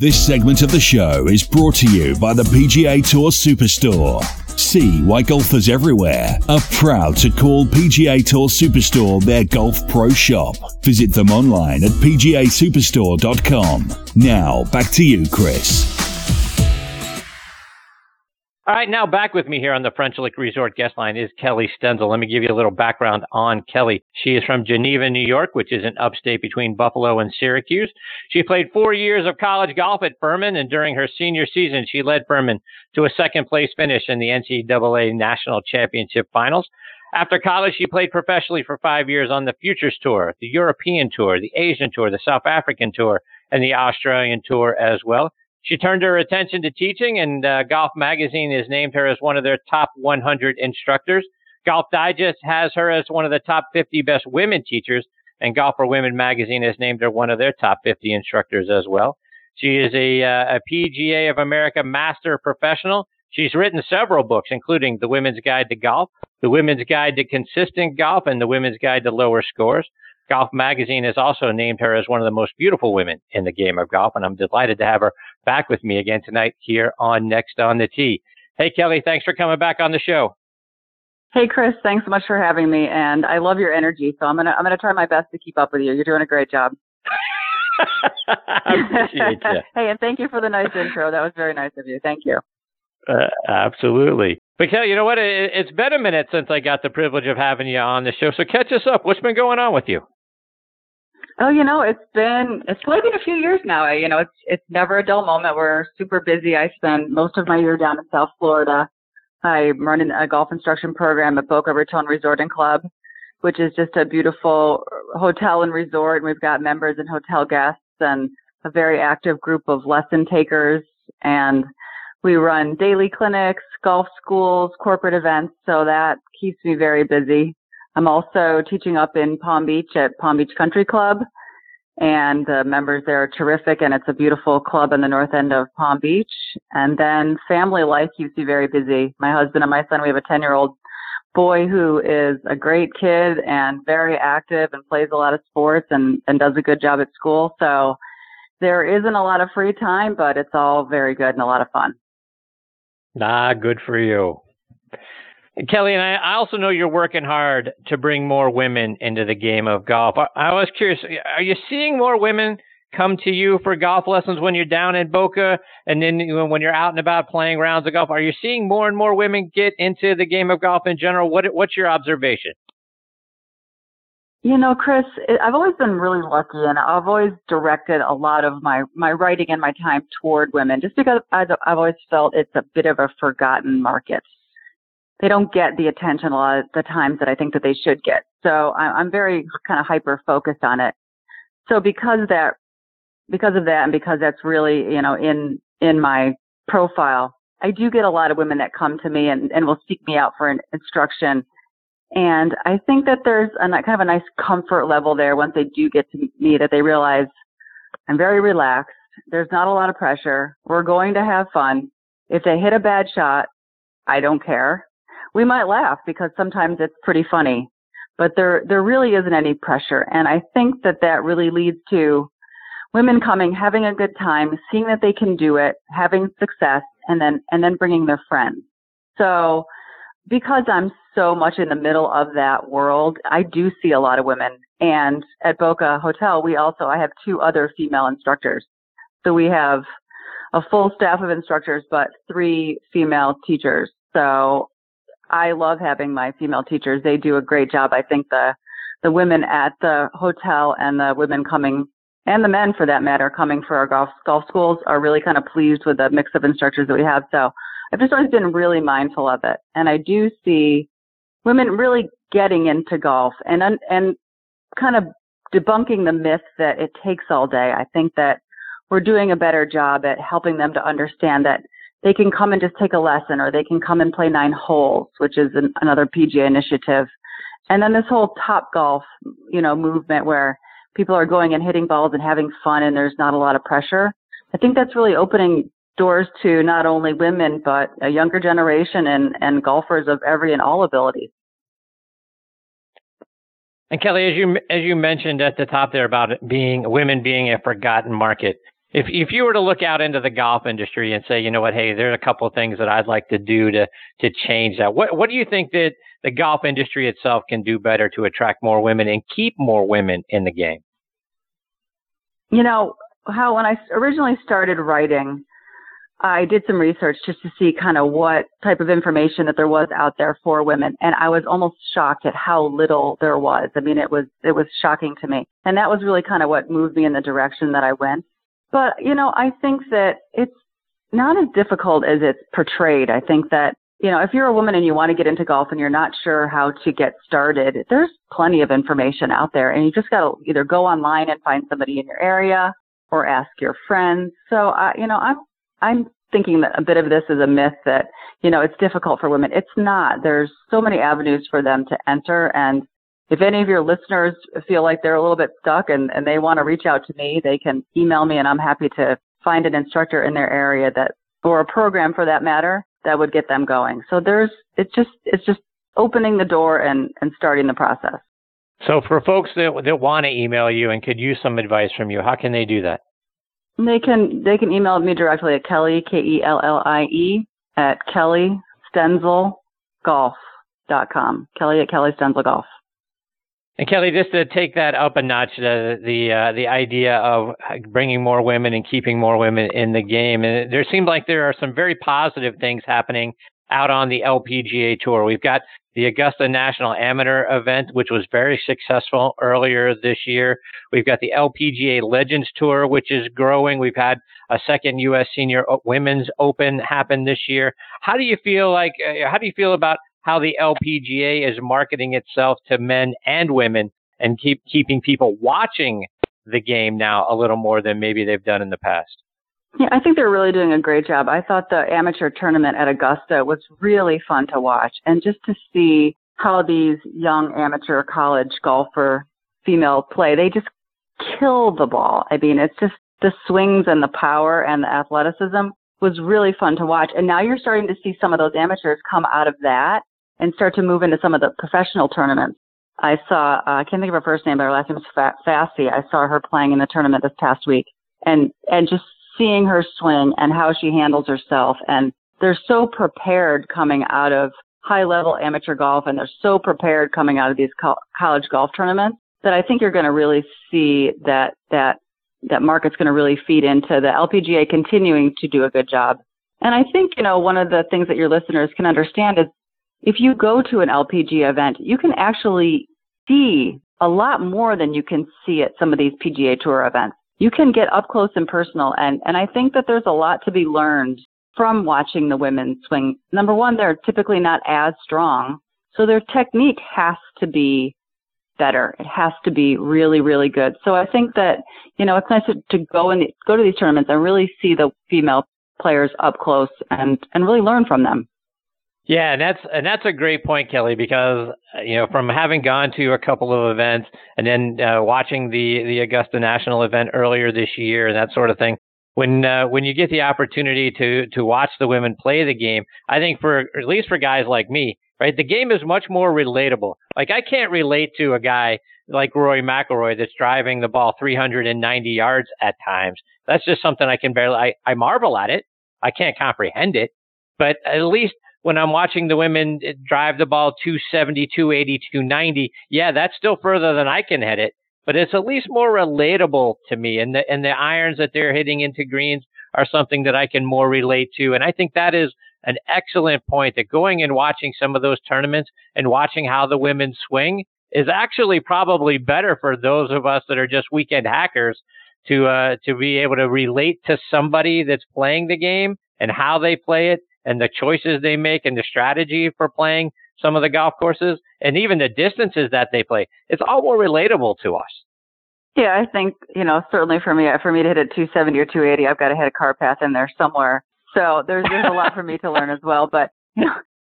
This segment of the show is brought to you by the PGA Tour Superstore. See why golfers everywhere are proud to call PGA Tour Superstore their golf pro shop. Visit them online at pgasuperstore.com. Now, back to you, Chris. All right, now back with me here on the French Lick Resort guest line is Kellie Stenzel. Let me give you a little background on Kellie. She is from Geneva, New York, which is an upstate between Buffalo and Syracuse. She played four years of college golf at Furman, and during her senior season, she led Furman to a second place finish in the NCAA National Championship Finals. After college, she played professionally for five years on the Futures Tour, the European Tour, the Asian Tour, the South African Tour, and the Australian Tour as well. She turned her attention to teaching, and uh, Golf Magazine has named her as one of their top 100 instructors. Golf Digest has her as one of the top 50 best women teachers, and Golf for Women magazine has named her one of their top 50 instructors as well. She is a, uh, a PGA of America Master Professional. She's written several books, including The Women's Guide to Golf, The Women's Guide to Consistent Golf, and The Women's Guide to Lower Scores. Golf Magazine has also named her as one of the most beautiful women in the game of golf, and I'm delighted to have her back with me again tonight here on Next on the Tee. Hey, Kellie, thanks for coming back on the show. Hey, Chris, thanks so much for having me, and I love your energy. So I'm gonna I'm gonna try my best to keep up with you. You're doing a great job. Appreciate you. hey, and thank you for the nice intro. That was very nice of you. Thank you. Uh, absolutely. But Kellie, you know what? It's been a minute since I got the privilege of having you on the show. So catch us up. What's been going on with you? Oh, you know, it's been it's probably been a few years now. You know, it's it's never a dull moment. We're super busy. I spend most of my year down in South Florida. I run a golf instruction program at Boca Raton Resort and Club, which is just a beautiful hotel and resort. And we've got members and hotel guests and a very active group of lesson takers. And we run daily clinics, golf schools, corporate events. So that keeps me very busy. I'm also teaching up in Palm Beach at Palm Beach Country Club, and the members there are terrific, and it's a beautiful club in the north end of Palm Beach. And then family life keeps me very busy. My husband and my son, we have a 10 year old boy who is a great kid and very active and plays a lot of sports and, and does a good job at school. So there isn't a lot of free time, but it's all very good and a lot of fun. Ah, good for you. Kellie, and I also know you're working hard to bring more women into the game of golf. I was curious, are you seeing more women come to you for golf lessons when you're down in Boca and then when you're out and about playing rounds of golf? Are you seeing more and more women get into the game of golf in general? What, what's your observation? You know, Chris, I've always been really lucky and I've always directed a lot of my, my writing and my time toward women just because I've, I've always felt it's a bit of a forgotten market they don't get the attention a lot of the times that I think that they should get. So I'm very kind of hyper focused on it. So because that, because of that and because that's really, you know, in, in my profile, I do get a lot of women that come to me and, and will seek me out for an instruction. And I think that there's a kind of a nice comfort level there once they do get to me that they realize I'm very relaxed. There's not a lot of pressure. We're going to have fun. If they hit a bad shot, I don't care we might laugh because sometimes it's pretty funny, but there, there really isn't any pressure. And I think that that really leads to women coming, having a good time, seeing that they can do it, having success, and then, and then bringing their friends. So because I'm so much in the middle of that world, I do see a lot of women. And at Boca Hotel, we also, I have two other female instructors. So we have a full staff of instructors, but three female teachers. So I love having my female teachers. They do a great job. I think the the women at the hotel and the women coming and the men for that matter coming for our golf golf schools are really kind of pleased with the mix of instructors that we have. So I've just always been really mindful of it. And I do see women really getting into golf and and kind of debunking the myth that it takes all day. I think that we're doing a better job at helping them to understand that they can come and just take a lesson or they can come and play nine holes, which is an, another PGA initiative. And then this whole top golf, you know, movement where people are going and hitting balls and having fun and there's not a lot of pressure. I think that's really opening doors to not only women, but a younger generation and, and golfers of every and all abilities. And Kellie, as you as you mentioned at the top there about being women being a forgotten market, If if you were to look out into the golf industry and say, you know what, hey, there's a couple of things that I'd like to do to to change that. What what do you think that the golf industry itself can do better to attract more women and keep more women in the game? You know, how when I originally started writing, I did some research just to see kind of what type of information that there was out there for women, and I was almost shocked at how little there was. I mean, it was it was shocking to me, and that was really kind of what moved me in the direction that I went. But you know, I think that it's not as difficult as it's portrayed. I think that you know, if you're a woman and you want to get into golf and you're not sure how to get started, there's plenty of information out there, and you just got to either go online and find somebody in your area or ask your friends. So, I, you know, I'm I'm thinking that a bit of this is a myth that, you know, it's difficult for women. It's not. There's so many avenues for them to enter. And if any of your listeners feel like they're a little bit stuck and, and they want to reach out to me, they can email me and I'm happy to find an instructor in their area that, or a program for that matter, that would get them going. So there's, it's just, it's just opening the door and, and starting the process. So for folks that, that want to email you and could use some advice from you, how can they do that? They can they can email me directly at Kellie, K E L L I E at Kellie Stenzel Golf dot com. Kellie at Kellie Stenzel Golf. And Kellie, just to take that up a notch, the the uh, the idea of bringing more women and keeping more women in the game, and there seems like there are some very positive things happening out on the LPGA tour. We've got the Augusta National Amateur event, which was very successful earlier this year. We've got the LPGA Legends Tour, which is growing. We've had a second U.S. Senior Women's Open happen this year. How do you feel like? Uh, how do you feel about how the LPGA is marketing itself to men and women and keep keeping people watching the game now a little more than maybe they've done in the past? Yeah, I think they're really doing a great job. I thought the amateur tournament at Augusta was really fun to watch and just to see how these young amateur college golfer female play. They just kill the ball. I mean, it's just the swings and the power and the athleticism was really fun to watch. And now you're starting to see some of those amateurs come out of that and start to move into some of the professional tournaments. I saw, uh, I can't think of her first name, but her last name is Fassi. I saw her playing in the tournament this past week and, and just seeing her swing and how she handles herself. And they're so prepared coming out of high level amateur golf and they're so prepared coming out of these co- college golf tournaments that I think you're going to really see that, that, that market's going to really feed into the LPGA continuing to do a good job. And I think, you know, one of the things that your listeners can understand is if you go to an LPGA event, you can actually see a lot more than you can see at some of these PGA Tour events you can get up close and personal. And, and I think that there's a lot to be learned from watching the women swing. Number one, they're typically not as strong. So their technique has to be better. It has to be really, really good. So I think that, you know, it's nice to, to go and go to these tournaments and really see the female players up close and, and really learn from them. Yeah, and that's and that's a great point, Kellie, because you know from having gone to a couple of events and then uh, watching the the Augusta National event earlier this year and that sort of thing. When uh, when you get the opportunity to to watch the women play the game, I think for at least for guys like me, right, the game is much more relatable. Like I can't relate to a guy like Rory McIlroy that's driving the ball 390 yards at times. That's just something I can barely. I, I marvel at it. I can't comprehend it, but at least when I'm watching the women eh, drive the ball 270, 280, 290, yeah, that's still further than I can hit it, but it's at least more relatable to me. And the, and the irons that they're hitting into greens are something that I can more relate to. And I think that is an excellent point that going and watching some of those tournaments and watching how the women swing is actually probably better for those of us that are just weekend hackers to uh, to be able to relate to somebody that's playing the game and how they play it and the choices they make and the strategy for playing some of the golf courses and even the distances that they play. It's all more relatable to us. Yeah, I think, you know, certainly for me, for me to hit a 270 or 280, I've got to hit a car path in there somewhere. So there's, there's a lot for me to learn as well, but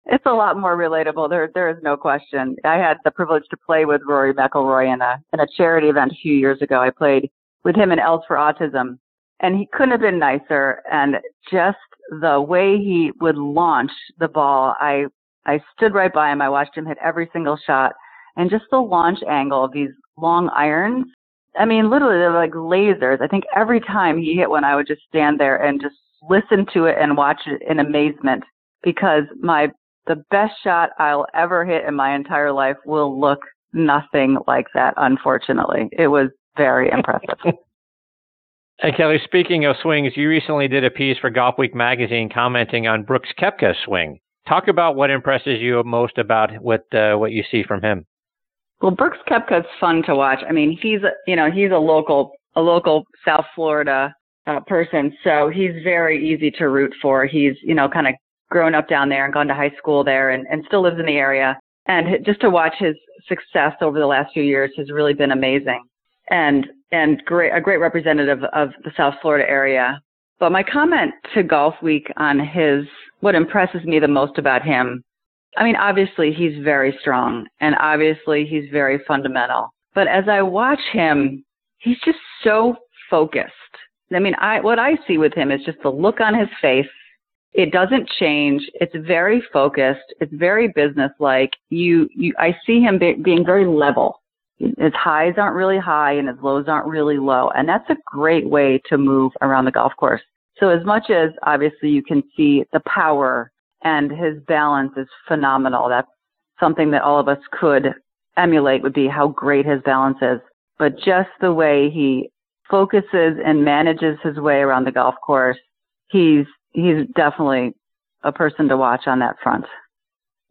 it's a lot more relatable. There, there is no question. I had the privilege to play with Rory McIlroy in a, in a charity event a few years ago. I played with him in Els for Autism and he couldn't have been nicer and just the way he would launch the ball, I I stood right by him. I watched him hit every single shot, and just the launch angle of these long irons. I mean, literally, they're like lasers. I think every time he hit one, I would just stand there and just listen to it and watch it in amazement because my the best shot I'll ever hit in my entire life will look nothing like that. Unfortunately, it was very impressive. And Kellie, speaking of swings, you recently did a piece for Golf Week magazine commenting on Brooks Koepka's swing. Talk about what impresses you most about what uh, what you see from him. Well, Brooks Koepka's fun to watch. I mean, he's you know he's a local a local South Florida uh, person, so he's very easy to root for. He's you know kind of grown up down there and gone to high school there, and and still lives in the area. And just to watch his success over the last few years has really been amazing, and and great a great representative of the South Florida area. But my comment to Golf Week on his what impresses me the most about him I mean, obviously he's very strong and obviously he's very fundamental. But as I watch him, he's just so focused. I mean, I, what I see with him is just the look on his face. It doesn't change. It's very focused. It's very businesslike. You, you, I see him be, being very level. His highs aren't really high and his lows aren't really low. And that's a great way to move around the golf course. So as much as obviously you can see the power and his balance is phenomenal. That's something that all of us could emulate would be how great his balance is. But just the way he focuses and manages his way around the golf course, he's he's definitely a person to watch on that front.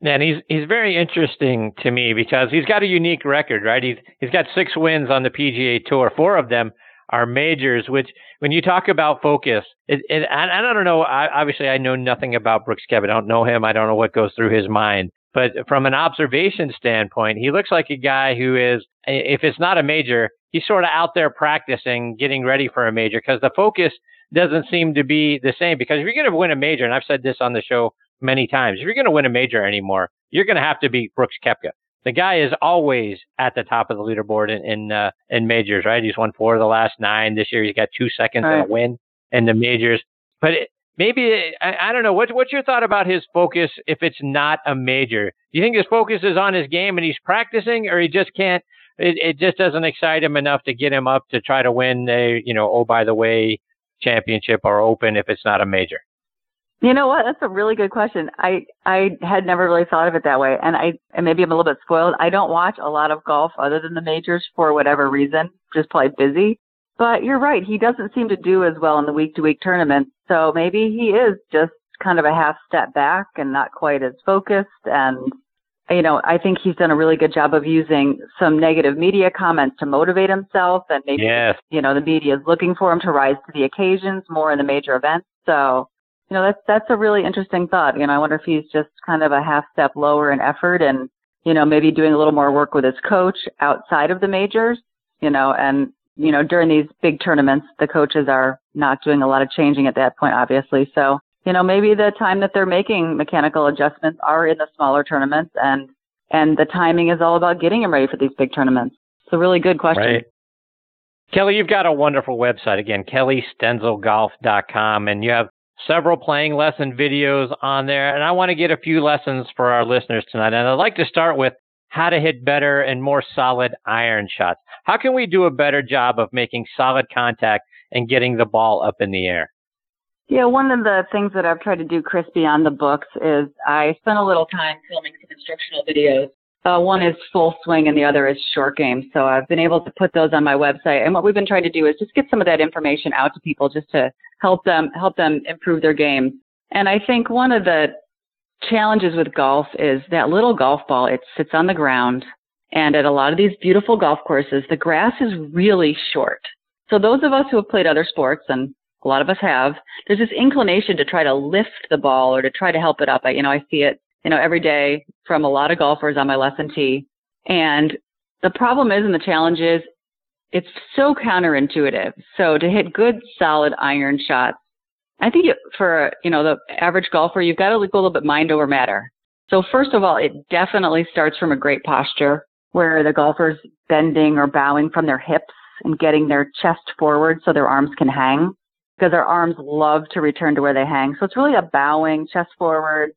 And he's he's very interesting to me because he's got a unique record, right? He's he's got six wins on the PGA Tour. Four of them are majors, which when you talk about focus, it, it, and, I don't know, I, obviously I know nothing about Brooks Koepka. I don't know him. I don't know what goes through his mind. But from an observation standpoint, he looks like a guy who is, if it's not a major, he's sort of out there practicing, getting ready for a major because the focus doesn't seem to be the same. Because if you're going to win a major, and I've said this on the show many times, if you're going to win a major anymore, you're going to have to beat Brooks Koepka the guy is always at the top of the leaderboard in in, uh, in majors, right? He's won four of the last nine. This year he's got two seconds right. and a win in the majors. But it, maybe I, I don't know. What's what's your thought about his focus if it's not a major? Do you think his focus is on his game and he's practicing, or he just can't? It, it just doesn't excite him enough to get him up to try to win a you know oh by the way championship or open if it's not a major. You know what? That's a really good question. I I had never really thought of it that way, and I and maybe I'm a little bit spoiled. I don't watch a lot of golf other than the majors for whatever reason, just probably busy. But you're right. He doesn't seem to do as well in the week to week tournaments. So maybe he is just kind of a half step back and not quite as focused. And you know, I think he's done a really good job of using some negative media comments to motivate himself, and maybe yes. you know the media is looking for him to rise to the occasions more in the major events. So you know, that's that's a really interesting thought. You know, I wonder if he's just kind of a half step lower in effort and, you know, maybe doing a little more work with his coach outside of the majors, you know, and you know, during these big tournaments, the coaches are not doing a lot of changing at that point, obviously. So, you know, maybe the time that they're making mechanical adjustments are in the smaller tournaments and and the timing is all about getting them ready for these big tournaments. It's a really good question. Right. Kellie, you've got a wonderful website again, kelliestenzelgolf.com, and you have several playing lesson videos on there, and I want to get a few lessons for our listeners tonight. And I'd like to start with how to hit better and more solid iron shots. How can we do a better job of making solid contact and getting the ball up in the air? Yeah, one of the things that I've tried to do, Chris, beyond the books is I spent a little time filming some instructional videos. Uh, one is full swing and the other is short game. So I've been able to put those on my website. And what we've been trying to do is just get some of that information out to people just to help them help them improve their game. And I think one of the challenges with golf is that little golf ball, it sits on the ground. And at a lot of these beautiful golf courses, the grass is really short. So those of us who have played other sports, and a lot of us have, there's this inclination to try to lift the ball or to try to help it up. I, you know, I see it, you know, every day from a lot of golfers on my lesson tee. And the problem is, and the challenge is, it's so counterintuitive. So to hit good, solid iron shots, I think for you know the average golfer, you've got to go a little bit mind over matter. So first of all, it definitely starts from a great posture where the golfer's bending or bowing from their hips and getting their chest forward so their arms can hang because their arms love to return to where they hang. So it's really a bowing, chest forward,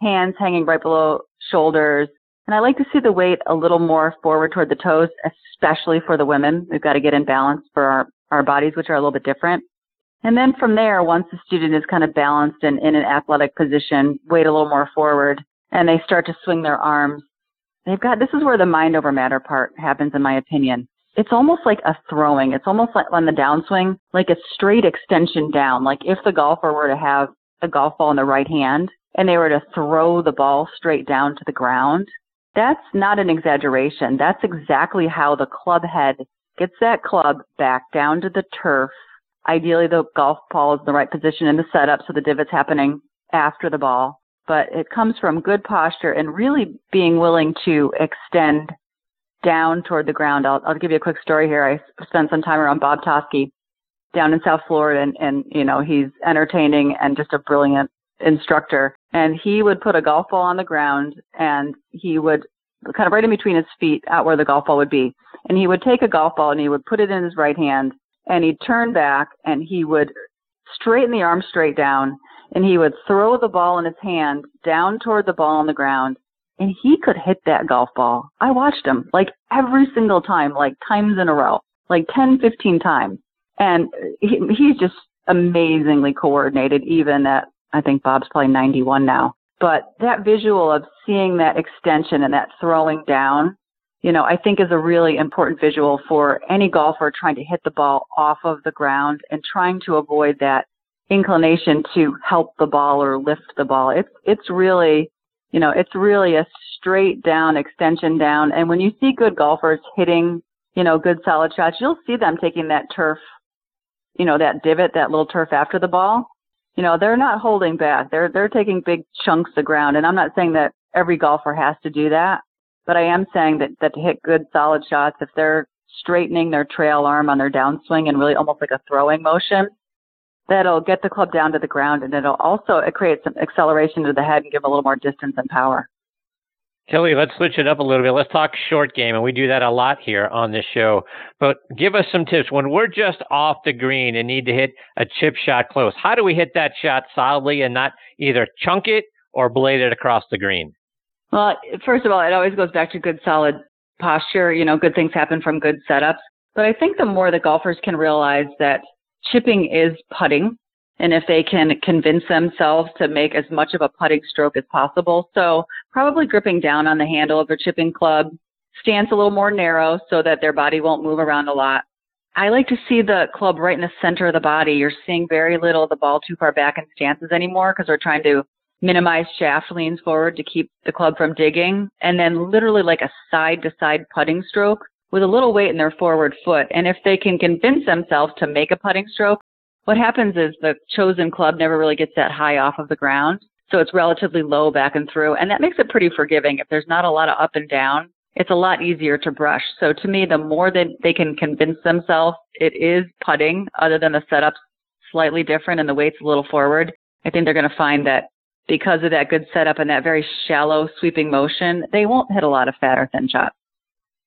hands hanging right below shoulders, And I like to see the weight a little more forward toward the toes, especially for the women. We've got to get in balance for our, our bodies, which are a little bit different. And then from there, once the student is kind of balanced and in an athletic position, weight a little more forward, and they start to swing their arms, they've got, this is where the mind over matter part happens, in my opinion. It's almost like a throwing. It's almost like on the downswing, like a straight extension down. Like if the golfer were to have a golf ball in the right hand and they were to throw the ball straight down to the ground, that's not an exaggeration. That's exactly how the club head gets that club back down to the turf. Ideally, the golf ball is in the right position in the setup, so the divot's happening after the ball. But it comes from good posture and really being willing to extend down toward the ground. I'll, I'll give you a quick story here. I spent some time around Bob Toski down in South Florida, and, and you know he's entertaining and just a brilliant instructor. And he would put a golf ball on the ground, and he would kind of right in between his feet, out where the golf ball would be. And he would take a golf ball and he would put it in his right hand, and he'd turn back and he would straighten the arm straight down, and he would throw the ball in his hand down toward the ball on the ground. And he could hit that golf ball. I watched him like every single time, like times in a row, like 10, 15 times. And he, he's just amazingly coordinated, even at, I think Bob's probably 91 now. But that visual of seeing that extension and that throwing down, you know, I think is a really important visual for any golfer trying to hit the ball off of the ground and trying to avoid that inclination to help the ball or lift the ball. It's, it's really, you know, it's really a straight down extension down. And when you see good golfers hitting, you know, good solid shots, you'll see them taking that turf you know, that divot, that little turf after the ball, you know, they're not holding back. They're they're taking big chunks of ground. And I'm not saying that every golfer has to do that, but I am saying that that to hit good solid shots, if they're straightening their trail arm on their downswing and really almost like a throwing motion, that'll get the club down to the ground and it'll also it creates some acceleration to the head and give a little more distance and power. Kellie, let's switch it up a little bit. Let's talk short game, and we do that a lot here on this show. But give us some tips when we're just off the green and need to hit a chip shot close. How do we hit that shot solidly and not either chunk it or blade it across the green? Well, first of all, it always goes back to good solid posture. You know, good things happen from good setups. But I think the more the golfers can realize that chipping is putting, and if they can convince themselves to make as much of a putting stroke as possible. So probably gripping down on the handle of their chipping club, stance a little more narrow so that their body won't move around a lot. I like to see the club right in the center of the body. You're seeing very little of the ball too far back in stances anymore because we're trying to minimize shaft leans forward to keep the club from digging. And then literally like a side to side putting stroke with a little weight in their forward foot. And if they can convince themselves to make a putting stroke, what happens is the chosen club never really gets that high off of the ground. So it's relatively low back and through. And that makes it pretty forgiving. If there's not a lot of up and down, it's a lot easier to brush. So to me, the more that they can convince themselves it is putting, other than the setup's slightly different and the weight's a little forward, I think they're going to find that because of that good setup and that very shallow sweeping motion, they won't hit a lot of fat or thin shots.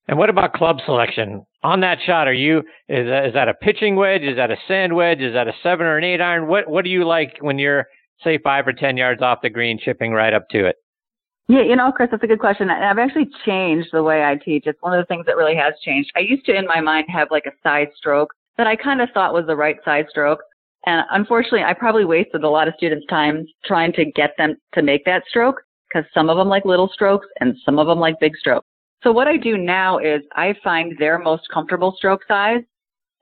And what about club selection? On that shot, are you is that, is that a pitching wedge? Is that a sand wedge? Is that a seven or an eight iron? What what do you like when you're say five or ten yards off the green, chipping right up to it? Yeah, you know, Chris, that's a good question. I've actually changed the way I teach. It's one of the things that really has changed. I used to, in my mind, have like a side stroke that I kind of thought was the right side stroke. And unfortunately, I probably wasted a lot of students' time trying to get them to make that stroke because some of them like little strokes and some of them like big strokes. So what I do now is I find their most comfortable stroke size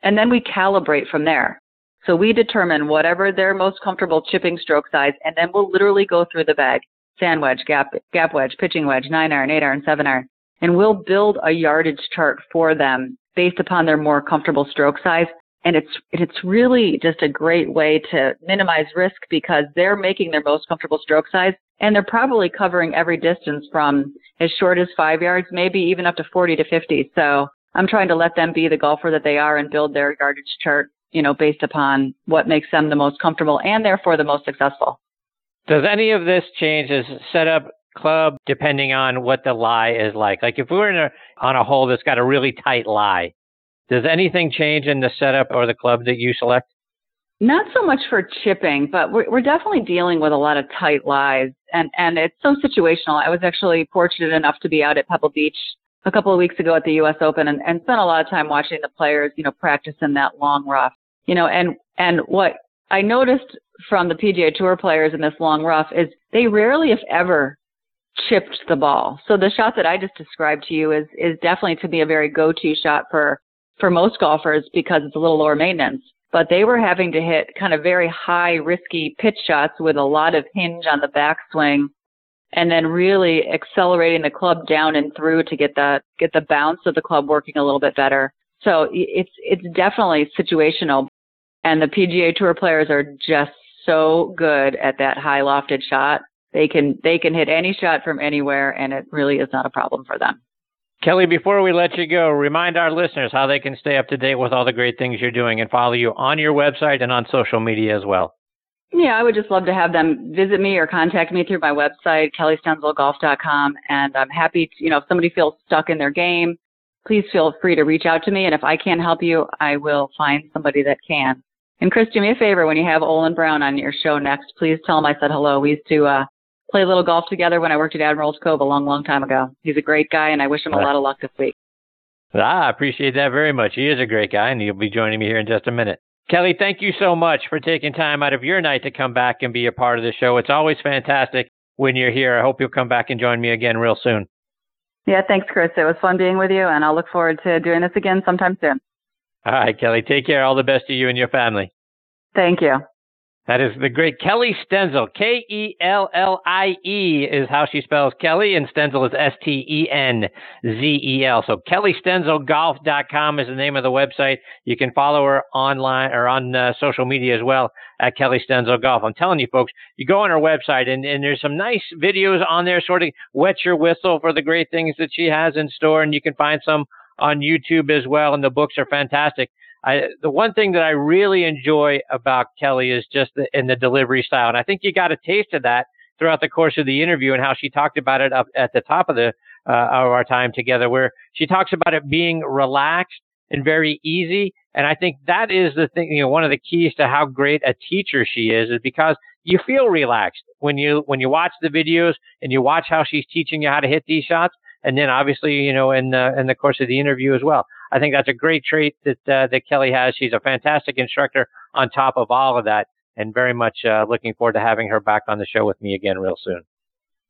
and then we calibrate from there. So we determine whatever their most comfortable chipping stroke size and then we'll literally go through the bag. Sand wedge, gap, gap wedge, pitching wedge, nine iron, eight iron, seven iron. And we'll build a yardage chart for them based upon their more comfortable stroke size. And it's, it's really just a great way to minimize risk because they're making their most comfortable stroke size and they're probably covering every distance from as short as five yards, maybe even up to 40 to 50. So I'm trying to let them be the golfer that they are and build their yardage chart, you know, based upon what makes them the most comfortable and therefore the most successful. Does any of this change as setup club depending on what the lie is like? Like if we were in a, on a hole that's got a really tight lie, does anything change in the setup or the club that you select? Not so much for chipping, but we're, we're definitely dealing with a lot of tight lies, and and it's so situational. I was actually fortunate enough to be out at Pebble Beach a couple of weeks ago at the U.S. Open, and, and spent a lot of time watching the players, you know, practice in that long rough, you know, and and what I noticed from the PGA Tour players in this long rough is they rarely, if ever, chipped the ball. So the shot that I just described to you is is definitely to be a very go-to shot for for most golfers because it's a little lower maintenance but they were having to hit kind of very high risky pitch shots with a lot of hinge on the backswing and then really accelerating the club down and through to get the get the bounce of the club working a little bit better. So it's it's definitely situational and the PGA Tour players are just so good at that high lofted shot. They can they can hit any shot from anywhere and it really is not a problem for them. Kellie, before we let you go, remind our listeners how they can stay up to date with all the great things you're doing and follow you on your website and on social media as well. Yeah, I would just love to have them visit me or contact me through my website, kelliestenzelgolf.com. And I'm happy to, you know, if somebody feels stuck in their game, please feel free to reach out to me. And if I can't help you, I will find somebody that can. And Chris, do me a favor when you have Olin Browne on your show next, please tell him I said hello. We used to uh, play a little golf together when I worked at Admiral's Cove a long, long time ago. He's a great guy, and I wish him a lot of luck this week. Ah, I appreciate that very much. He is a great guy, and he'll be joining me here in just a minute. Kellie, thank you so much for taking time out of your night to come back and be a part of the show. It's always fantastic when you're here. I hope you'll come back and join me again real soon. Yeah, thanks, Chris. It was fun being with you, and I'll look forward to doing this again sometime soon. All right, Kellie. Take care. All the best to you and your family. Thank you. That is the great Kellie Stenzel. K E L L I E is how she spells Kellie, and Stenzel is S T E N Z E L. So KellieStenzelGolf.com is the name of the website. You can follow her online or on uh, social media as well at Kellie Stenzel Golf. I'm telling you, folks, you go on her website, and, and there's some nice videos on there, sort of wet your whistle for the great things that she has in store, and you can find some on YouTube as well, and the books are fantastic. I, the one thing that I really enjoy about Kellie is just the, in the delivery style, and I think you got a taste of that throughout the course of the interview and how she talked about it up at the top of the uh, of our time together, where she talks about it being relaxed and very easy. And I think that is the thing, you know, one of the keys to how great a teacher she is, is because you feel relaxed when you when you watch the videos and you watch how she's teaching you how to hit these shots, and then obviously, you know, in the in the course of the interview as well. I think that's a great trait that uh, that Kellie has. She's a fantastic instructor on top of all of that, and very much uh, looking forward to having her back on the show with me again real soon.